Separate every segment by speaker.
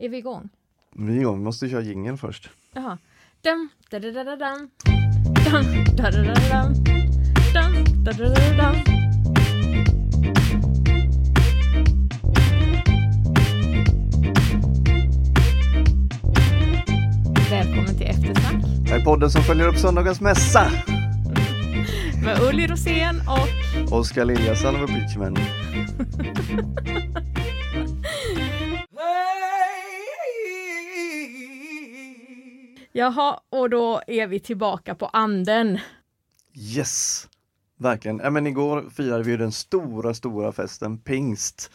Speaker 1: Är vi igång?
Speaker 2: Vi är igång, vi måste köra jingeln först.
Speaker 1: Jaha. Dum, da da da da dum. Dum, da da da da dum. Dum, da da da da dum. Välkommen till Eftersnack
Speaker 2: Det här är podden som följer upp söndagens mässa.
Speaker 1: med Ulli Rosén och
Speaker 2: Oskar Liljason och Beachman.
Speaker 1: Jaha, och då är vi tillbaka på anden.
Speaker 2: Yes! Verkligen. Ja, men igår firade vi den stora, stora festen, pingst.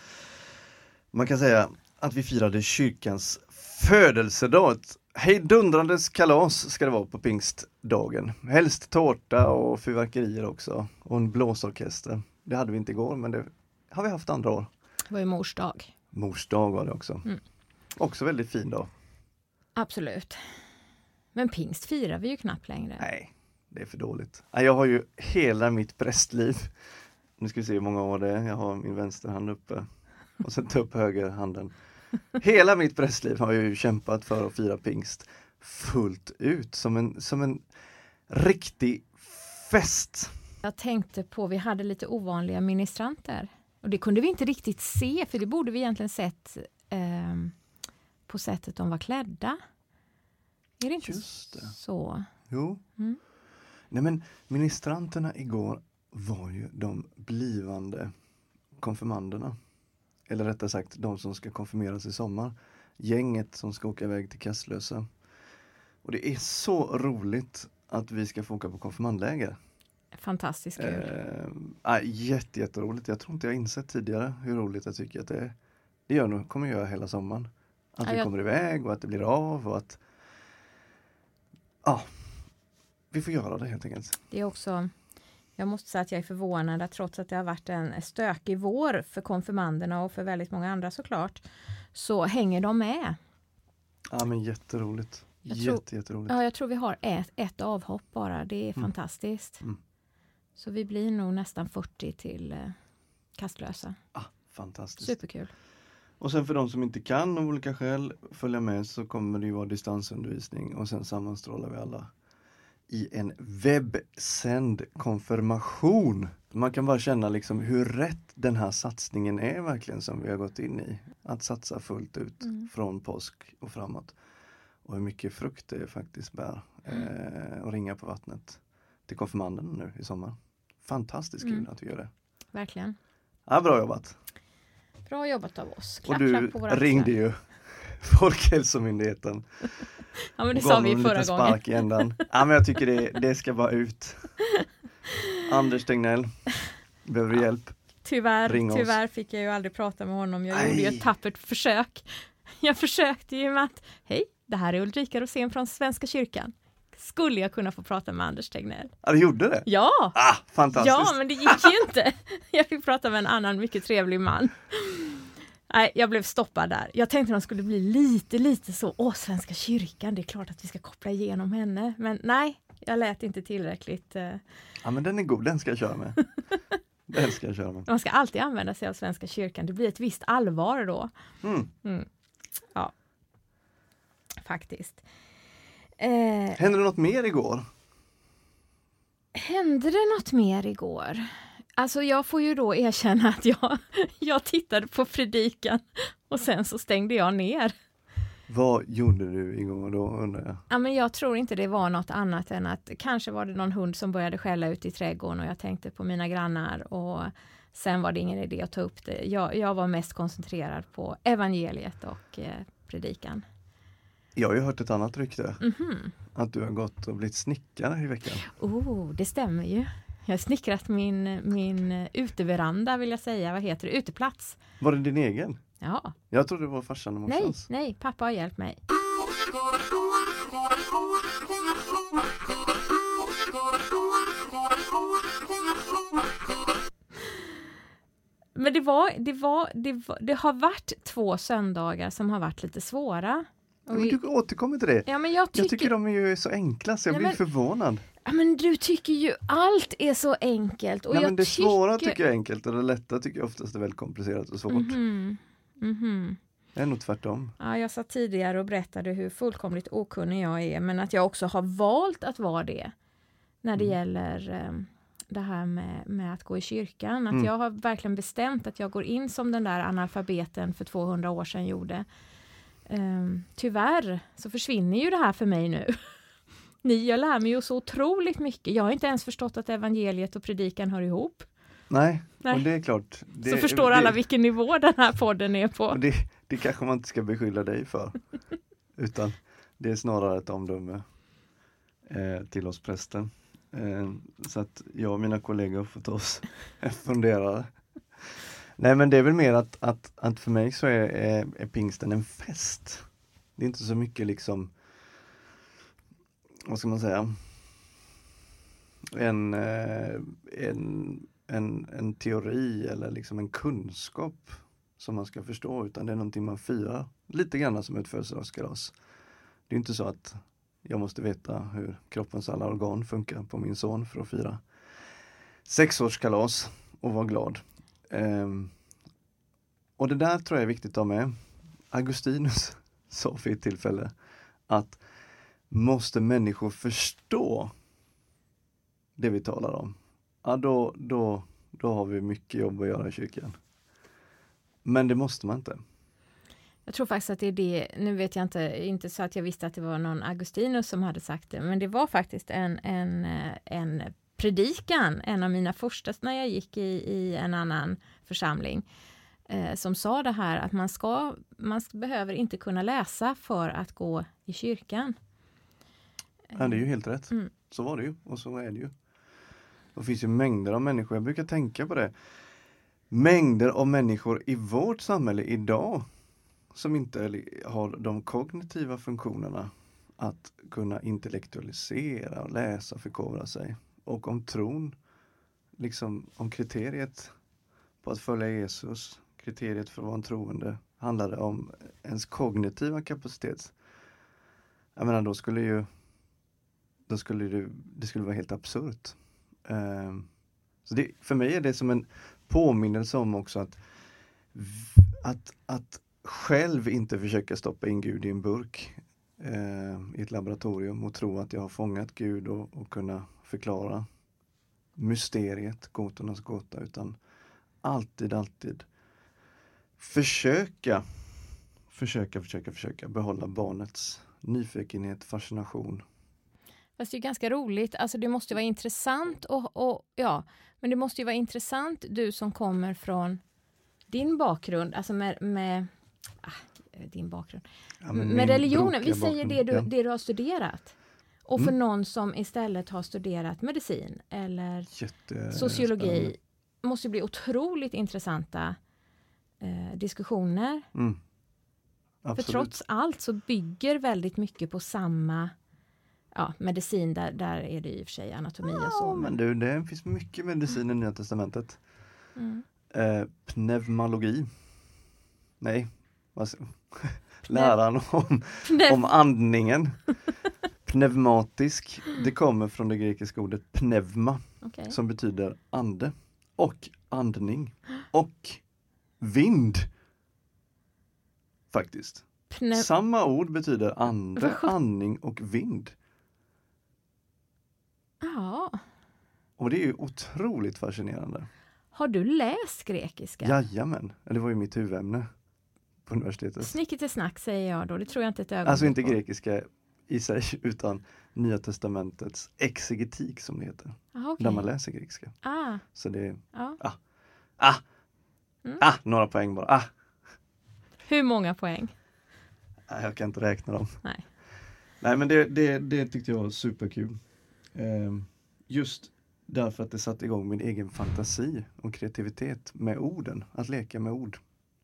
Speaker 2: Man kan säga att vi firade kyrkans födelsedag. Ett hejdundrandes kalas ska det vara på pingstdagen. Helst tårta och fyrverkerier också. Och en blåsorkester. Det hade vi inte igår, men det har vi haft andra år.
Speaker 1: Det var ju mors dag.
Speaker 2: Mors dag var det också.
Speaker 1: Mm.
Speaker 2: Också väldigt fin dag.
Speaker 1: Absolut. Men pingst firar vi ju knappt längre.
Speaker 2: Nej, det är för dåligt. Jag har ju hela mitt prästliv. Nu ska vi se hur många år det är. Jag har min vänsterhand uppe och sen ta upp högerhanden. Hela mitt prästliv har jag ju kämpat för att fira pingst fullt ut som en, som en riktig fest.
Speaker 1: Jag tänkte på, vi hade lite ovanliga ministranter. Och det kunde vi inte riktigt se, för det borde vi egentligen sett ehm, på sättet de var klädda. Är det inte
Speaker 2: Just det.
Speaker 1: så?
Speaker 2: Jo.
Speaker 1: Mm.
Speaker 2: Nej men ministranterna igår var ju de blivande konfirmanderna. Eller rättare sagt de som ska konfirmeras i sommar. Gänget som ska åka iväg till Kastlösa. Och det är så roligt att vi ska få åka på konfirmandläger.
Speaker 1: Fantastiskt kul.
Speaker 2: Eh, äh, jätte, jätteroligt. Jag tror inte jag insett tidigare hur roligt jag tycker att det är. Det gör nog, kommer jag göra hela sommaren. Att
Speaker 1: Ja,
Speaker 2: vi
Speaker 1: jag-
Speaker 2: kommer iväg och att det blir av och att Ja, vi får göra det helt enkelt.
Speaker 1: Det är också, jag måste säga att jag är förvånad att trots att det har varit en stökig vår för konfirmanderna och för väldigt många andra såklart, så hänger de med.
Speaker 2: Ja men jätteroligt.
Speaker 1: Jag tror-
Speaker 2: Jätte, jätteroligt.
Speaker 1: Ja, jag tror vi har ett, ett avhopp bara. Det är
Speaker 2: Mm.
Speaker 1: fantastiskt.
Speaker 2: Mm.
Speaker 1: Så vi blir nog nästan 40 till eh, Kastlösa.
Speaker 2: Ah, fantastiskt.
Speaker 1: Superkul.
Speaker 2: Och sen för de som inte kan av olika skäl följa med så kommer det ju vara distansundervisning och sen sammanstrålar vi alla i en webbsänd konfirmation. Man kan bara känna liksom hur rätt den här satsningen är verkligen som vi har gått in i. Att satsa fullt ut
Speaker 1: Mm.
Speaker 2: från påsk och framåt. Och hur mycket frukt det faktiskt bär. Eh, och ringa på vattnet till konfirmanden nu i sommar. Fantastiskt kul
Speaker 1: Mm.
Speaker 2: att vi gör det.
Speaker 1: Verkligen.
Speaker 2: Ja, bra jobbat!
Speaker 1: Bra jobbat av oss.
Speaker 2: Och
Speaker 1: Klapp,
Speaker 2: du
Speaker 1: på våra
Speaker 2: ringde ju Folkhälsomyndigheten.
Speaker 1: Ja, men det
Speaker 2: och
Speaker 1: sa vi förra
Speaker 2: liten
Speaker 1: gången.
Speaker 2: spark i ändan. Ja, men jag tycker det, det ska bara ut. Anders Tegnell, behöver du
Speaker 1: Ja.
Speaker 2: hjälp?
Speaker 1: Tyvärr,
Speaker 2: Ring oss.
Speaker 1: tyvärr fick jag ju aldrig prata med honom. Jag
Speaker 2: Nej.
Speaker 1: gjorde ju ett tappert försök. Jag försökte ju med att, hej, det här är Ulrika Rosén från Svenska kyrkan. Skulle jag kunna få prata med Anders Tegnell?
Speaker 2: Ja, du gjorde det?
Speaker 1: Ja!
Speaker 2: Ah, fantastiskt!
Speaker 1: Ja, men det gick ju inte. Jag fick prata med en annan mycket trevlig man. Nej, jag blev stoppad där. Jag tänkte att de skulle bli lite, lite så, åh, Svenska kyrkan, det är klart att vi ska koppla igenom henne. Men nej, jag lät inte tillräckligt. eh,
Speaker 2: Ja, men den är god, den ska jag köra med. Den ska jag köra med.
Speaker 1: Man ska alltid använda sig av Svenska kyrkan, det blir ett visst allvar då.
Speaker 2: Mm.
Speaker 1: Mm. Ja, faktiskt. Eh,
Speaker 2: Hände det något mer igår?
Speaker 1: hände det något mer igår? Alltså jag får ju då erkänna att jag, jag tittade på predikan och sen så stängde jag ner.
Speaker 2: Vad gjorde du igår då undrar jag?
Speaker 1: Ja, men jag tror inte det var något annat än att kanske var det någon hund som började skälla ut i trädgården och jag tänkte på mina grannar och sen var det ingen idé att ta upp det. Jag, jag var mest koncentrerad på evangeliet och eh, predikan.
Speaker 2: Jag har ju hört ett annat rykte.
Speaker 1: Mhm.
Speaker 2: Att du har gått och blivit snickare i veckan.
Speaker 1: Oh, det stämmer ju. Jag har snickrat min, min uteveranda vill jag säga, vad heter det, uteplats.
Speaker 2: Var det din egen?
Speaker 1: Ja,
Speaker 2: Jag trodde det var farsan och
Speaker 1: nej,
Speaker 2: morsans.
Speaker 1: nej, pappa har hjälpt mig. Men det var, det var, det var, det har varit två söndagar som har varit lite svåra.
Speaker 2: Men
Speaker 1: vi,
Speaker 2: du återkommer till det.
Speaker 1: ja, men jag tycker,
Speaker 2: Jag tycker de är ju så enkla så jag
Speaker 1: Nej,
Speaker 2: blir
Speaker 1: men-
Speaker 2: förvånad.
Speaker 1: ja, men du tycker ju allt är så enkelt. Och
Speaker 2: Nej,
Speaker 1: jag
Speaker 2: men det svåra
Speaker 1: tycker...
Speaker 2: tycker jag är enkelt och det lätta tycker jag oftast är väldigt komplicerat och svårt.
Speaker 1: Mhm, mhm.
Speaker 2: Det är nog tvärtom.
Speaker 1: Ja, jag satt tidigare och berättade hur fullkomligt okunnig jag är, men att jag också har valt att vara det när det
Speaker 2: Mm.
Speaker 1: gäller eh, det här med, med att gå i kyrkan. Att
Speaker 2: Mm.
Speaker 1: jag har verkligen bestämt att jag går in som den där analfabeten för 200 år sedan gjorde. Ehm, tyvärr så försvinner ju det här för mig nu. Ni, jag lär mig ju så otroligt mycket. Jag har inte ens förstått att evangeliet och predikan hör ihop.
Speaker 2: Nej,
Speaker 1: Nej.
Speaker 2: och det är klart. Det,
Speaker 1: så förstår
Speaker 2: det,
Speaker 1: alla vilken nivå den här podden är på.
Speaker 2: det, det kanske man inte ska beskylla dig för. Utan det är snarare ett omdöme eh, till oss prästen. Eh, så att jag och mina kollegor får ta oss en funderare. Nej men det är väl mer att, att, att för mig så är, är, är pingsten en fest. Det är inte så mycket liksom, vad ska man säga, en, eh, en, en, en teori eller liksom en kunskap som man ska förstå utan det är någonting man firar. Lite grann som ett födelsedagskalas. Det är inte så att jag måste veta hur kroppens alla organ funkar på min son för att fira sexårskalas och vara glad. Um, och det där tror jag är viktigt att ha med. Augustinus sa för ett tillfälle att måste människor förstå det vi talar om, ja då, då, då har vi mycket jobb att göra i kyrkan. Men det måste man inte.
Speaker 1: Jag tror faktiskt att det är det, nu vet jag inte, inte så att jag visste att det var någon Augustinus som hade sagt det, men det var faktiskt en, en, eh, en predikan, en av mina första när jag gick i, i en annan församling, eh, som sa det här att man ska, man behöver inte kunna läsa för att gå i kyrkan.
Speaker 2: Ja, det är ju helt rätt.
Speaker 1: Mm.
Speaker 2: Så var det ju och så är det ju. Det finns ju mängder av människor, jag brukar tänka på det. Mängder av människor i vårt samhälle idag som inte har de kognitiva funktionerna att kunna intellektualisera, och läsa, förkovra sig. Och om tron, liksom om kriteriet på att följa Jesus, kriteriet för att vara en troende, handlade om ens kognitiva kapacitet. Jag menar då skulle ju då skulle det, det skulle vara helt absurt. Uh, så det, för mig är det som en påminnelse om också att, att, att själv inte försöka stoppa in Gud i en burk eh, i ett laboratorium och tro att jag har fångat Gud och, och kunna förklara mysteriet, gåtornas gåta, utan alltid, alltid försöka, försöka, försöka, försöka behålla barnets nyfikenhet, fascination,
Speaker 1: Fast det är ganska roligt, alltså det måste vara intressant och, och ja, men det måste ju vara intressant du som kommer från din bakgrund, alltså med, med ah, din bakgrund,
Speaker 2: Ja,
Speaker 1: med religionen, vi säger det du,
Speaker 2: ja.
Speaker 1: det du har studerat. Och för
Speaker 2: Mm.
Speaker 1: någon som istället har studerat medicin eller sociologi måste bli otroligt intressanta eh, diskussioner.
Speaker 2: Mm.
Speaker 1: För trots allt så bygger väldigt mycket på samma ja, medicin, där, där är det i och för sig anatomi och så.
Speaker 2: Ja, men du, det finns mycket medicin i Nya Testamentet.
Speaker 1: Mm.
Speaker 2: Eh, pneumologi. Nej, Läran om, om andningen. Pneumatisk, det kommer från det grekiska ordet pneuma
Speaker 1: Okej.
Speaker 2: som betyder ande och andning och vind. Faktiskt.
Speaker 1: Pneu-
Speaker 2: Samma ord betyder ande, andning och vind.
Speaker 1: Ja.
Speaker 2: Och det är ju otroligt fascinerande.
Speaker 1: Har du läst grekiska?
Speaker 2: Jajamän, det var ju mitt huvudämne på universitetet.
Speaker 1: Snicket till snack säger jag då, det tror jag inte ett ögonblick
Speaker 2: Alltså inte grekiska i sig utan Nya Testamentets exegetik som det heter.
Speaker 1: Aha, okej.
Speaker 2: Där man läser grekiska.
Speaker 1: Ah,
Speaker 2: Så det är,
Speaker 1: ja.
Speaker 2: ah,
Speaker 1: Mm.
Speaker 2: ah, några poäng bara. Ah,
Speaker 1: Hur många poäng?
Speaker 2: ah, jag kan inte räkna dem.
Speaker 1: Nej.
Speaker 2: Nej men det, det, det tyckte jag var superkul. Ehm, just därför att det satte igång min egen fantasi och kreativitet med orden, att leka med ord.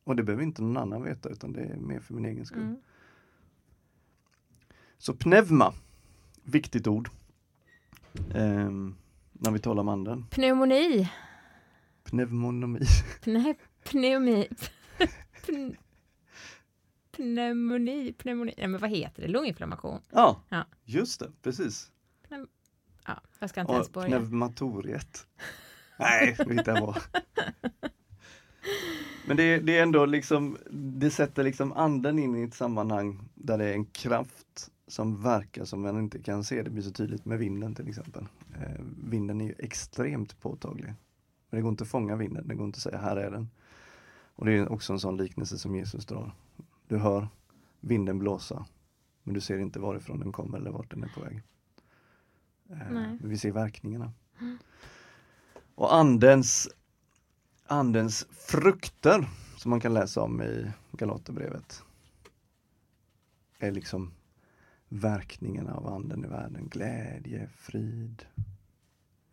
Speaker 2: Och det behöver inte någon annan veta utan det är mer för min egen skull.
Speaker 1: Mm.
Speaker 2: Så pneuma, viktigt ord. Ehm, när vi talar om anden.
Speaker 1: Pneumoni.
Speaker 2: Pneumonomi.
Speaker 1: Nej, pneumi. Pn- Pneumoni, pneumoni. Nej, men vad heter det? Lunginflammation?
Speaker 2: Ja,
Speaker 1: Ja.
Speaker 2: just det, precis.
Speaker 1: Ja, jag ska inte ens börja.
Speaker 2: pneumatoriet. Nej, nu hittar på. Men det, det är ändå liksom, det sätter liksom anden in i ett sammanhang där det är en kraft som verkar som man inte kan se. Det blir så tydligt med vinden till exempel. Eh, vinden är ju extremt påtaglig. Men det går inte att fånga vinden, det går inte att säga här är den. Och det är också en sån liknelse som Jesus drar. Du hör vinden blåsa, men du ser inte varifrån den kommer eller vart den är på väg. Eh, vi ser verkningarna. Och andens, andens frukter som man kan läsa om i Galaterbrevet är liksom verkningarna av anden i världen. Glädje, frid,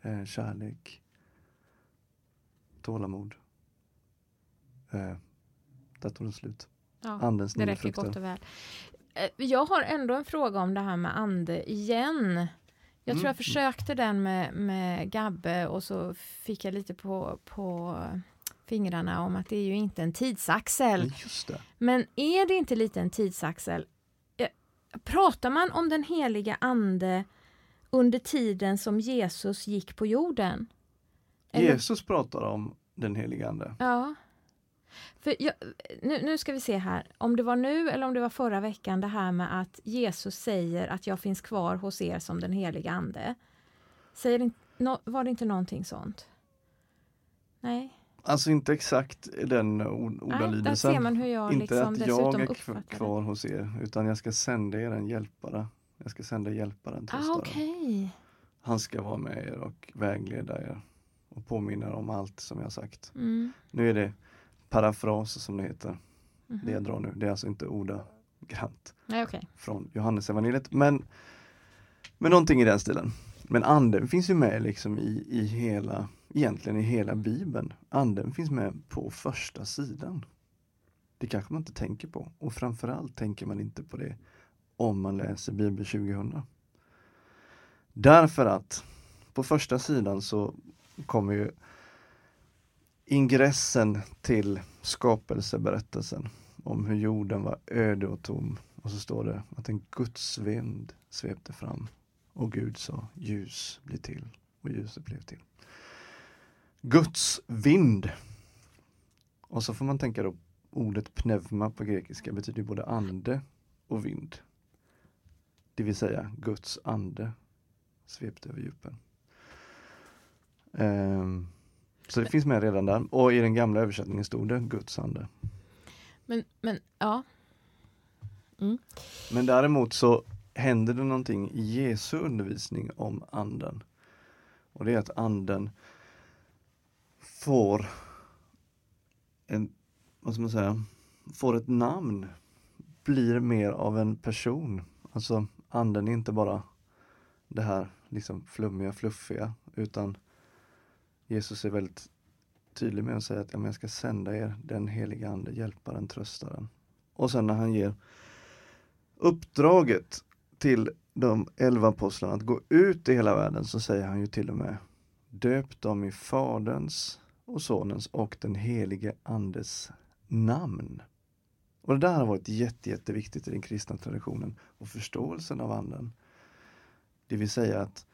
Speaker 2: eh, kärlek, tålamod. Eh, där tog det slut.
Speaker 1: Ja,
Speaker 2: Andens
Speaker 1: det räcker
Speaker 2: frukter.
Speaker 1: gott och väl. Eh, Jag har ändå en fråga om det här med ande igen. Jag tror
Speaker 2: Mm.
Speaker 1: jag försökte den med, med Gabbe och så fick jag lite på, på fingrarna om att det är ju inte en tidsaxel.
Speaker 2: Just det.
Speaker 1: Men är det inte lite en tidsaxel? Pratar man om den heliga ande under tiden som Jesus gick på jorden?
Speaker 2: Jesus pratar om den helige Ande.
Speaker 1: Ja. För jag, nu, nu ska vi se här, om det var nu eller om det var förra veckan det här med att Jesus säger att jag finns kvar hos er som den heliga ande. Säger var det inte någonting sånt? Nej,
Speaker 2: Alltså inte exakt den ord-
Speaker 1: Nej där
Speaker 2: ordalydelsen.
Speaker 1: ser man hur jag
Speaker 2: inte
Speaker 1: liksom
Speaker 2: att jag är
Speaker 1: det.
Speaker 2: kvar hos er, utan jag ska sända er en hjälpare. Jag ska sända hjälparen,
Speaker 1: Ah,
Speaker 2: tröstaren.
Speaker 1: Okej,
Speaker 2: Han ska vara med er och vägleda er och påminna om allt som jag sagt.
Speaker 1: mm.
Speaker 2: Nu är det parafras som det heter,
Speaker 1: mhm.
Speaker 2: det jag drar nu. Det är alltså inte ordagrant
Speaker 1: Nej, okej.
Speaker 2: från Johannes evangeliet men, men någonting i den stilen. Men anden finns ju med liksom i, i hela, egentligen i hela bibeln. Anden finns med på första sidan. Det kanske man inte tänker på och framförallt tänker man inte på det om man läser Bibel 2000. Därför att på första sidan så kommer ju ingressen till skapelseberättelsen om hur jorden var öde och tom. Och så står det att en Guds vind svepte fram och Gud sa ljus blir till och ljuset blev till. Guds vind. Och så får man tänka då ordet pneuma på grekiska betyder både ande och vind. Det vill säga Guds ande svepte över djupen. Ehm, så det finns med redan där och i den gamla översättningen stod det Guds ande.
Speaker 1: Men, men ja,
Speaker 2: Men däremot så händer det någonting i Jesu undervisning om anden. Och det är att anden får en, vad ska man säga, får ett namn, blir mer av en person. Alltså anden är inte bara det här liksom flummiga, fluffiga, utan Jesus är väldigt tydlig med att säga att ja, jag ska sända er den heliga ande, hjälparen, tröstaren. Och sen när han ger uppdraget till de elva apostlarna att gå ut i hela världen så säger han ju till och med Döp dem i Faderns och Sonens och den helige Andes namn. Och det där har varit jätte, jätteviktigt i den kristna traditionen och förståelsen av anden. Det vill säga att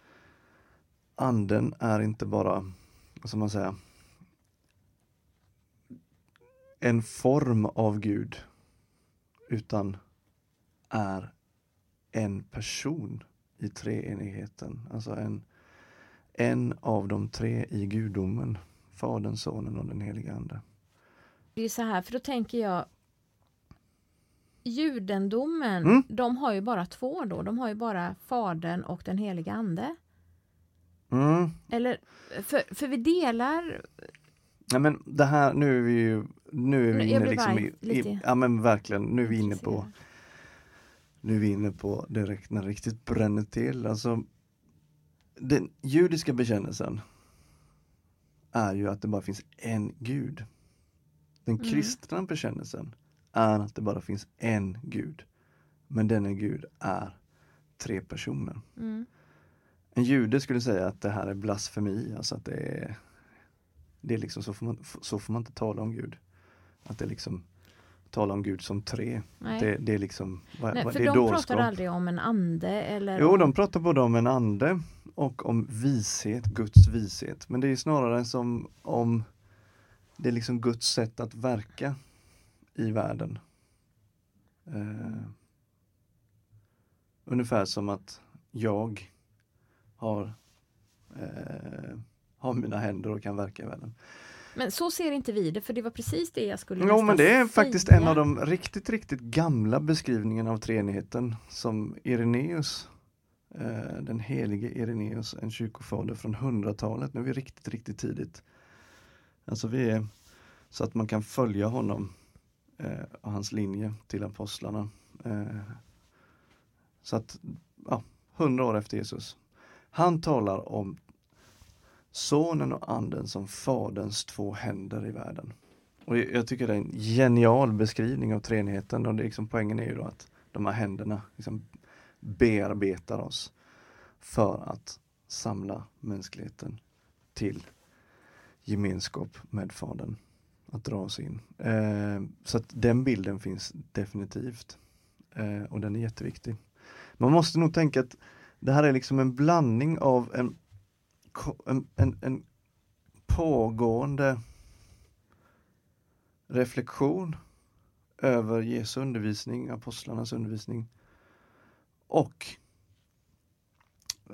Speaker 2: anden är inte bara, vad ska man säga, en form av Gud utan är en person i treenigheten. Alltså en, en av de tre i gudomen. Fadern, Sonen och den helige Ande.
Speaker 1: det är så här, för då tänker jag Judendomen,
Speaker 2: Mm.
Speaker 1: de har ju bara två då. De har ju bara Fadern och den heliga Ande.
Speaker 2: Mm.
Speaker 1: Eller, för, för vi delar
Speaker 2: Nej men det här, nu är vi ju, nu är vi inne liksom i, i, ja men verkligen, nu är vi inne på, nu är vi inne på direkt när det riktigt bränner till. Alltså, den judiska bekännelsen är ju att det bara finns en gud. Den
Speaker 1: Mm.
Speaker 2: kristna bekännelsen är att det bara finns en gud. Men denna gud är tre personer.
Speaker 1: Mm.
Speaker 2: En jude skulle säga att det här är blasfemi, alltså att det är, det är liksom, så får, man, så får man inte tala om Gud. Att det är liksom, tala om Gud som tre, det, det är liksom, vad,
Speaker 1: Nej,
Speaker 2: vad,
Speaker 1: för
Speaker 2: det är
Speaker 1: de
Speaker 2: dårskap.
Speaker 1: pratar aldrig om en ande eller
Speaker 2: Jo, de pratar både om en ande och om vishet, Guds vishet. Men det är snarare som om det är liksom Guds sätt att verka i världen. Eh, ungefär som att jag har, eh, har mina händer och kan verka i världen.
Speaker 1: Men så ser inte vi det, för det var precis det jag skulle
Speaker 2: Jo, men det är faktiskt
Speaker 1: säga.
Speaker 2: en av de riktigt, riktigt gamla beskrivningarna av treenigheten som Ireneus, Eh, den helige Ireneus, en kyrkofader från 100-talet. nu är vi riktigt, riktigt tidigt. Alltså vi är så att man kan följa honom eh, och hans linje till apostlarna. Eh, så att, ja, hundra år efter Jesus. Han talar om Sonen och anden som Faderns två händer i världen. Och jag tycker det är en genial beskrivning av treenigheten och det liksom, poängen är ju då att de här händerna liksom bearbetar oss för att samla mänskligheten till gemenskap med Fadern. Att dra oss in. Eh, så att den bilden finns definitivt. Eh, och den är jätteviktig. Man måste nog tänka att det här är liksom en blandning av en en, en, en pågående reflektion över Jesu undervisning, apostlarnas undervisning och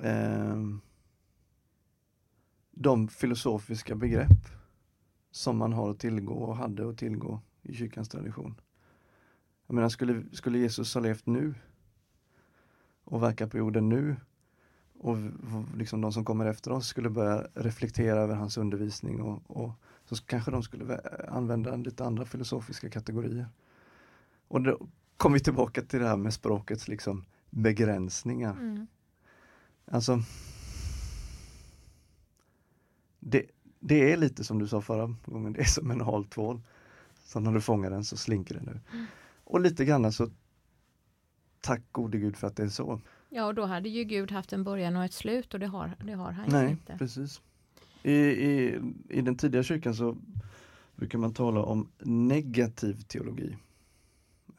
Speaker 2: eh, de filosofiska begrepp som man har att tillgå och hade att tillgå i kyrkans tradition. Jag menar, skulle, skulle Jesus ha levt nu och verka på jorden nu och liksom de som kommer efter oss skulle börja reflektera över hans undervisning och, och så kanske de skulle använda lite andra filosofiska kategorier. Och då kommer vi tillbaka till det här med språkets liksom begränsningar. Mm. Alltså det, det är lite som du sa förra gången, det är som en hal tvål. Så när du fångar den så slinker den nu. Mm. Och lite grann så tack gode gud för att det är så.
Speaker 1: Ja, och då hade ju Gud haft en början och ett slut och det har, det har han
Speaker 2: Nej,
Speaker 1: ju inte.
Speaker 2: precis. I, i, I den tidiga kyrkan så brukar man tala om negativ teologi.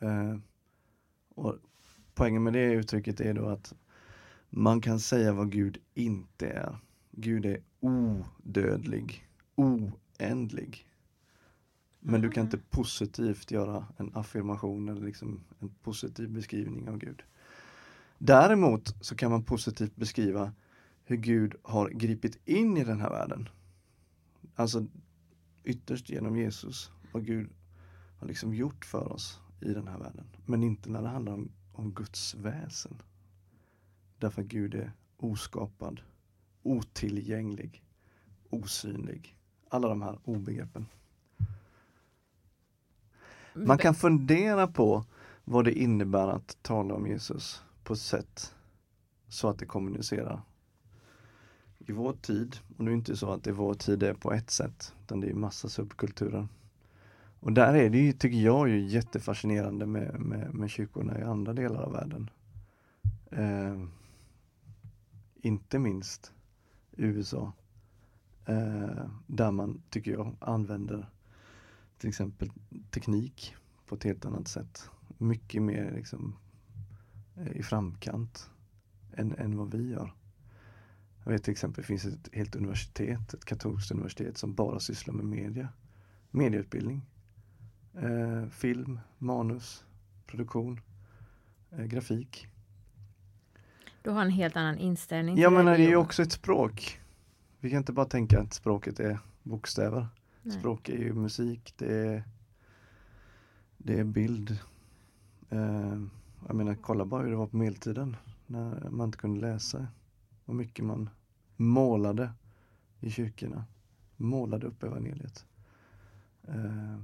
Speaker 2: Eh, och poängen med det uttrycket är då att man kan säga vad Gud inte är. Gud är odödlig, oändlig. Men du kan inte positivt göra en affirmation eller liksom en positiv beskrivning av Gud. Däremot så kan man positivt beskriva hur Gud har gripit in i den här världen. Alltså ytterst genom Jesus, vad Gud har liksom gjort för oss i den här världen. Men inte när det handlar om, om Guds väsen. Därför att Gud är oskapad, otillgänglig, osynlig. Alla de här obegreppen. Man kan fundera på vad det innebär att tala om Jesus på ett sätt så att det kommunicerar. I vår tid, och nu är det inte så att det vår tid är på ett sätt, utan det är massa subkulturer. Och där är det ju, tycker jag, ju jättefascinerande med, med, med kyrkorna i andra delar av världen. Eh, inte minst USA. Eh, där man, tycker jag, använder till exempel teknik på ett helt annat sätt. Mycket mer liksom eh, i framkant än, än vad vi gör. Jag vet till exempel det finns ett helt universitet, ett katolskt universitet som bara sysslar med media. Medieutbildning. Eh, film, manus, produktion, eh, grafik.
Speaker 1: Du har en helt annan inställning.
Speaker 2: Ja men det är ju också ett språk. Vi kan inte bara tänka att språket är bokstäver. Nej. Språk är ju musik, det är, det är bild. Eh, jag menar, kolla bara hur det var på medeltiden när man inte kunde läsa. Och mycket man målade i kyrkorna. Målade upp evangeliet.
Speaker 1: Uh.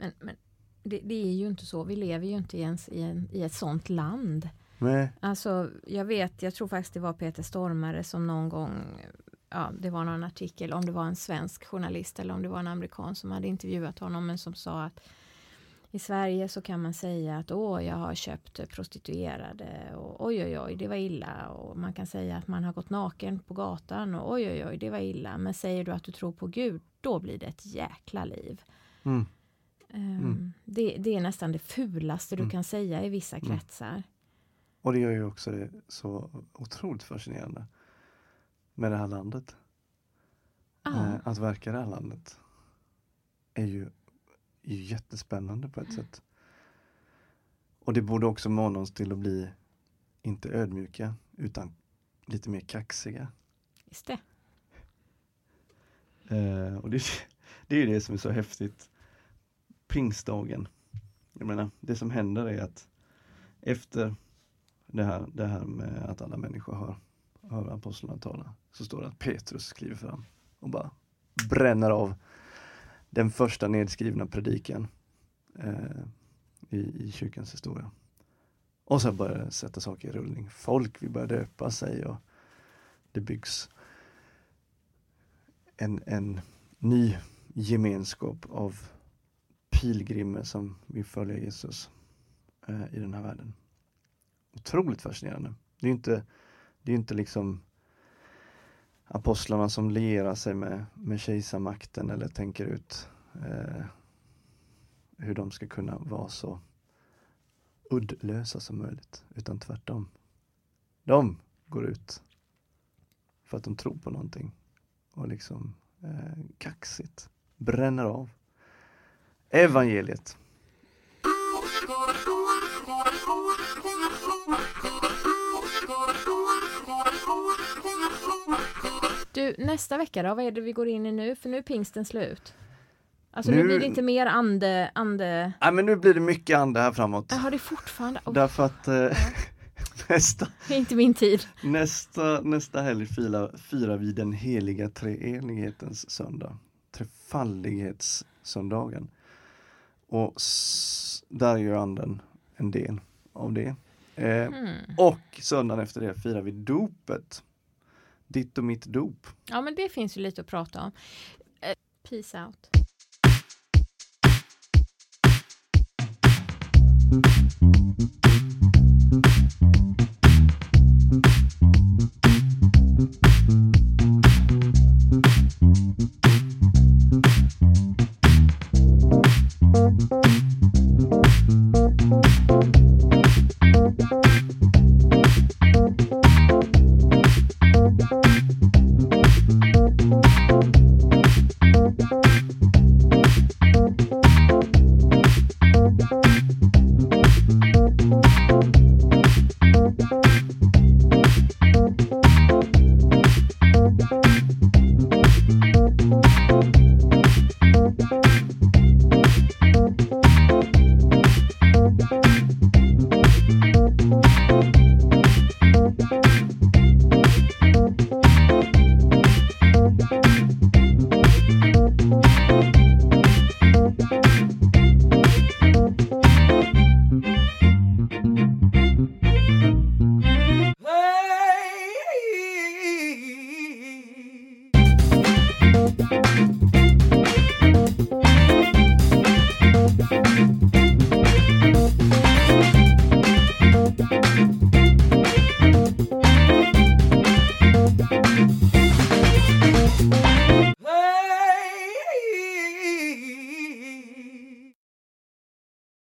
Speaker 1: Men, men det, det, är ju inte så. Vi lever ju inte ens i, en, i ett sånt land.
Speaker 2: Nej.
Speaker 1: Alltså, jag vet, jag tror faktiskt det var Peter Stormare som någon gång Ja, det var någon artikel om det var en svensk journalist eller om det var en amerikan som hade intervjuat honom men som sa att i Sverige så kan man säga att åh, jag har köpt prostituerade och oj, oj, oj, det var illa. Och man kan säga att man har gått naken på gatan och oj, oj, oj, det var illa. Men säger du att du tror på Gud, då blir det ett jäkla liv. Mm. Um, mm. Det, det, är nästan det fulaste du mm. kan säga i vissa mm. kretsar.
Speaker 2: Och det gör ju också det så otroligt fascinerande med det här landet. Ah. att verka i det här landet. är ju, är ju jättespännande på ett sätt. Och det borde också mana oss till att bli, inte ödmjuka, utan lite mer kaxiga.
Speaker 1: Just det.
Speaker 2: Eh, och det, det är det som är så häftigt. Pingstdagen. Jag menar, det som händer är att efter det här, det här med att alla människor hör, hör apostlarna tala, så står det att Petrus kliver fram och bara bränner av den första nedskrivna predikan eh, i, i kyrkans historia. Och sen börjar det sätta saker i rullning. Folk vill börja döpa sig och det byggs en, en ny gemenskap av pilgrimer som vill följa Jesus eh, i den här världen. Otroligt fascinerande. Det är inte, det är inte liksom apostlarna som lierar sig med, med kejsarmakten eller tänker ut eh, hur de ska kunna vara så uddlösa som möjligt, utan tvärtom. De går ut för att de tror på någonting och liksom eh, kaxigt bränner av evangeliet.
Speaker 1: Du, nästa vecka då, vad är det vi går in i nu? För nu är pingsten slut. Alltså nu,
Speaker 2: Nu-
Speaker 1: blir det inte mer ande, ande...
Speaker 2: Nej men nu blir det mycket ande här framåt.
Speaker 1: Jag har det fortfarande. Oh,
Speaker 2: Därför att eh, nästa,
Speaker 1: det är inte min tid.
Speaker 2: nästa, nästa helg firar, firar vi den heliga treenighetens söndag. Trefaldighetssöndagen. Och där gör anden en del av det. Eh,
Speaker 1: Mm.
Speaker 2: och söndagen efter det firar vi dopet. Ditt och mitt dop.
Speaker 1: Ja, men det finns ju lite att prata om. Eh, peace out.
Speaker 2: Hey!